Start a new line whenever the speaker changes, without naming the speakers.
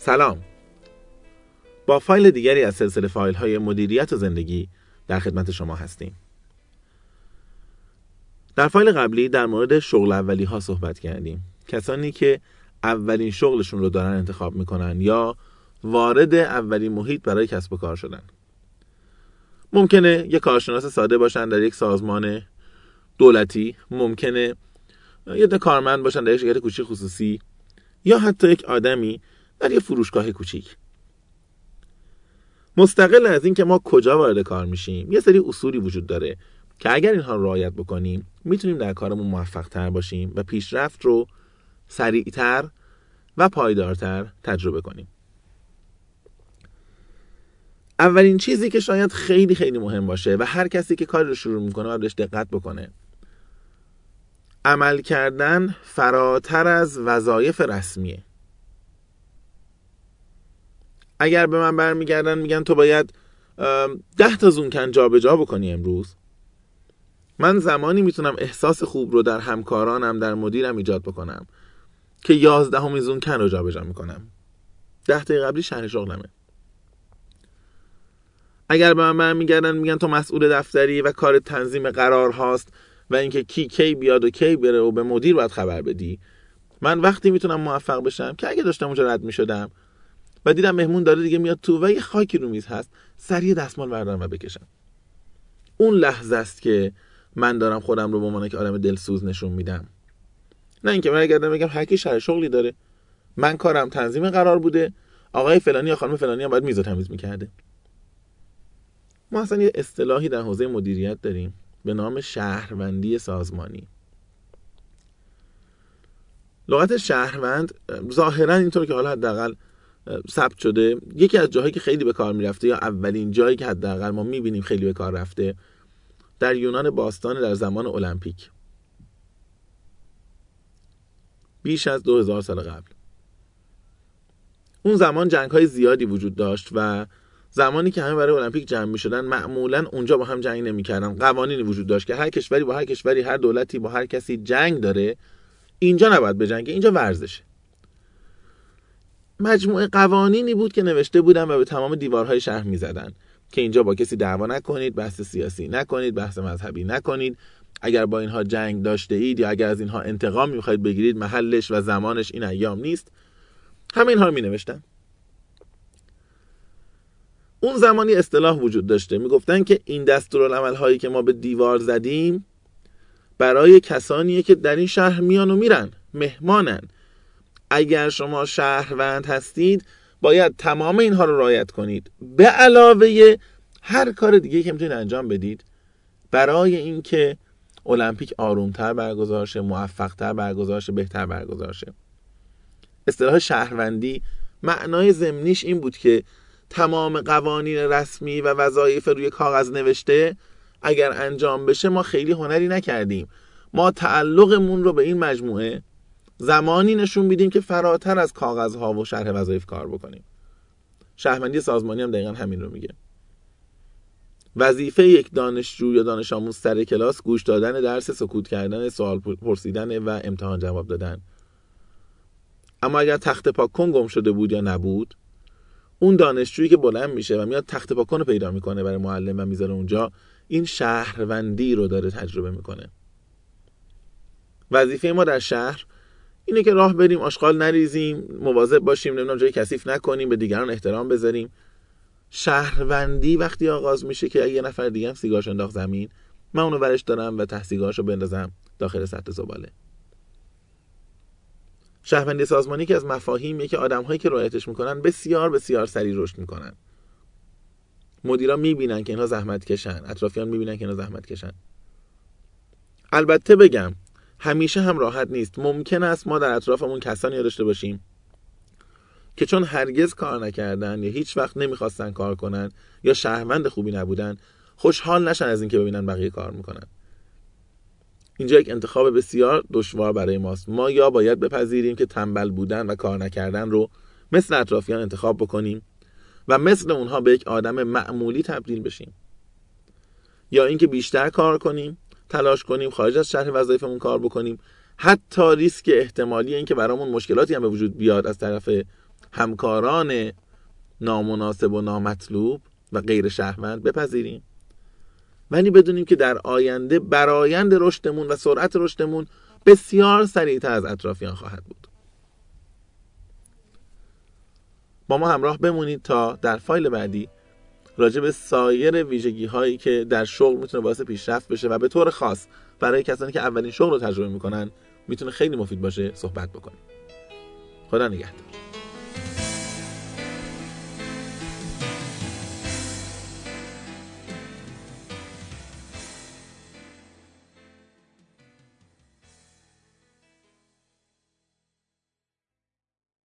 سلام. با فایل دیگری از سلسله فایل های مدیریت و زندگی در خدمت شما هستیم. در فایل قبلی در مورد شغل اولی ها صحبت کردیم. کسانی که اولین شغلشون رو دارن انتخاب می‌کنن یا وارد اولین محیط برای کسب و کار شدن. ممکنه یک کارشناس ساده باشن در یک سازمان دولتی ممکنه یه کارمند باشن در یک شرکت کوچیک خصوصی یا حتی یک آدمی در یک فروشگاه کوچیک. مستقل از اینکه ما کجا وارد کار میشیم یه سری اصولی وجود داره که اگر اینها رو رعایت بکنیم می‌تونیم در کارمون موفق تر باشیم و پیشرفت رو سریعتر و پایدارتر تجربه کنیم. اولین چیزی که شاید خیلی خیلی مهم باشه و هر کسی که کاری رو شروع می‌کنه باید دقت بکنه عمل کردن فراتر از وظایف رسمیه. اگر به من برمیگردن میگن تو باید ده تا زونکن جابجا بکنی امروز. من زمانی می‌تونم احساس خوب رو در همکارانم در مدیرم ایجاد بکنم که یازدهمین زونکن رو جابجا می‌کنم. ده تا قبلی شهر شغلمه. اگر به من برمیگردن میگن تو مسئول دفتری و کار تنظیم قرار هاست و اینکه کی کی بیاد و کی بره و به مدیر باید خبر بدی من وقتی می‌تونم موفق بشم که اگه داشتم اونجا رد می‌شدم و دیدم مهمون داره دیگه میاد تو و یه خاکی رو میز هست سریع دستمال بردارم و بکشم. اون لحظه است که من دارم خودم رو به عنوان که آدم دلسوز نشون میدم. نه اینکه من گردم بگم هر کی شغلی داره من کارم تنظیم قرار بوده آقای فلانی یا خانم فلانی هم باید میز تمیز می‌کرده. ما اصلا یه اصطلاحی در حوزه مدیریت داریم به نام شهروندی سازمانی. لغت شهروند ظاهرا اینطور که حالا حداقل ثبت شده. یکی از جاهایی که خیلی به کار می‌رفته یا اولین جایی که حداقل ما می‌بینیم خیلی به کار رفته در یونان باستان در زمان المپیک. بیش از دو هزار سال قبل. اون زمان جنگ های زیادی وجود داشت و زمانی که همه برای المپیک جمع می شدن معمولا اونجا با هم جنگ نمی‌کردن. قوانینی وجود داشت که هر کشوری با هر کشوری هر دولتی با هر کسی جنگ داره اینجا نباید بجنگه اینجا ورزشه. مجموعه قوانینی بود که نوشته بودن و به تمام دیوارهای شهر می‌زدن که اینجا با کسی دعوا نکنید بحث سیاسی نکنید بحث مذهبی نکنید. اگر با اینها جنگ داشته اید یا اگر از اینها انتقام می‌خواید بگیرید محلش و زمانش این ایام نیست. همه اینها می نوشتن اون زمانی اصطلاح وجود داشته. می‌گفتن که این دستورالعمل هایی که ما به دیوار زدیم برای کسانیه که در این شهر میان و میرن مهمانن. اگر شما شهروند هستید باید تمام اینها رو رعایت کنید. به علاوه هر کار دیگه که می‌تونید انجام بدید برای اینکه المپیک آرومتر برگزار شه موفقتر برگزار شه بهتر برگزار شه. اصطلاح شهروندی معنای ضمنیش این بود که تمام قوانین رسمی و وظایف روی کاغذ نوشته اگر انجام بشه ما خیلی هنری نکردیم. ما تعلقمون رو به این مجموعه زمانی نشون میدیم که فراتر از کاغذها و شرح وظایف کار بکنیم. شهروندی سازمانی هم دقیقا همین رو میگه. وظیفه یک دانشجو یا دانش آموز سر کلاس گوش دادن درس سکوت کردن سوال پرسیدن و امتحان جواب دادن. اما اگر تخت پاک کن گم شده بود یا نبود اون دانشجویی که بلند میشه و میاد تخت پاکن رو پیدا می‌کنه برای معلم و می‌ذاره اونجا این شهروندی رو داره تجربه می‌کنه. وظیفه ما در شهر اینه که راه بریم آشغال نریزیم مواظب باشیم نمی‌دونم جای کثیف نکنیم به دیگران احترام بذاریم. شهروندی وقتی آغاز میشه که یه نفر دیگه هم سیگارش انداخت زمین من اونو ورش دارم و ته رو بندازم داخل سطح زباله. شهروندی سازمانی که از مفاهیمیه که آدمهایی که رعایتش می‌کنن بسیار بسیار سریع رشد می‌کنن. مدیرا می‌بینن که اینها زحمت کشن اطرافیان می‌بینن که اینها زحمت کشن. البته بگم همیشه هم راحت نیست. ممکن است ما در اطرافمون کسانی داشته باشیم که چون هرگز کار نکردن یا هیچ وقت نمی‌خواستن کار کنن یا شهروند خوبی نبودن خوشحال نشن از اینکه ببینن بقیه کار می‌کنن. اینجا یک انتخاب بسیار دشوار برای ماست. ما یا باید بپذیریم که تنبل بودن و کار نکردن رو مثل اطرافیان انتخاب بکنیم و مثل اونها به یک آدم معمولی تبدیل بشیم. یا اینکه بیشتر کار کنیم تلاش کنیم خارج از شهر وظایفمون کار بکنیم. حتی ریسک احتمالی اینکه برامون مشکلاتی هم به وجود بیاد از طرف همکاران نامناسب و نامطلوب و غیر شهروند بپذیریم. ولی بدونیم که در آینده برایند رشدمون و سرعت رشدمون بسیار سریعتر از اطرافیان خواهد بود. با ما همراه بمونید تا در فایل بعدی راجع به سایر ویژگی هایی که در شغل می‌تونه باعث پیشرفت بشه و به طور خاص برای کسانی که اولین شغل رو تجربه می‌کنن می‌تونه خیلی مفید باشه صحبت بکنیم. خدا نگهدار.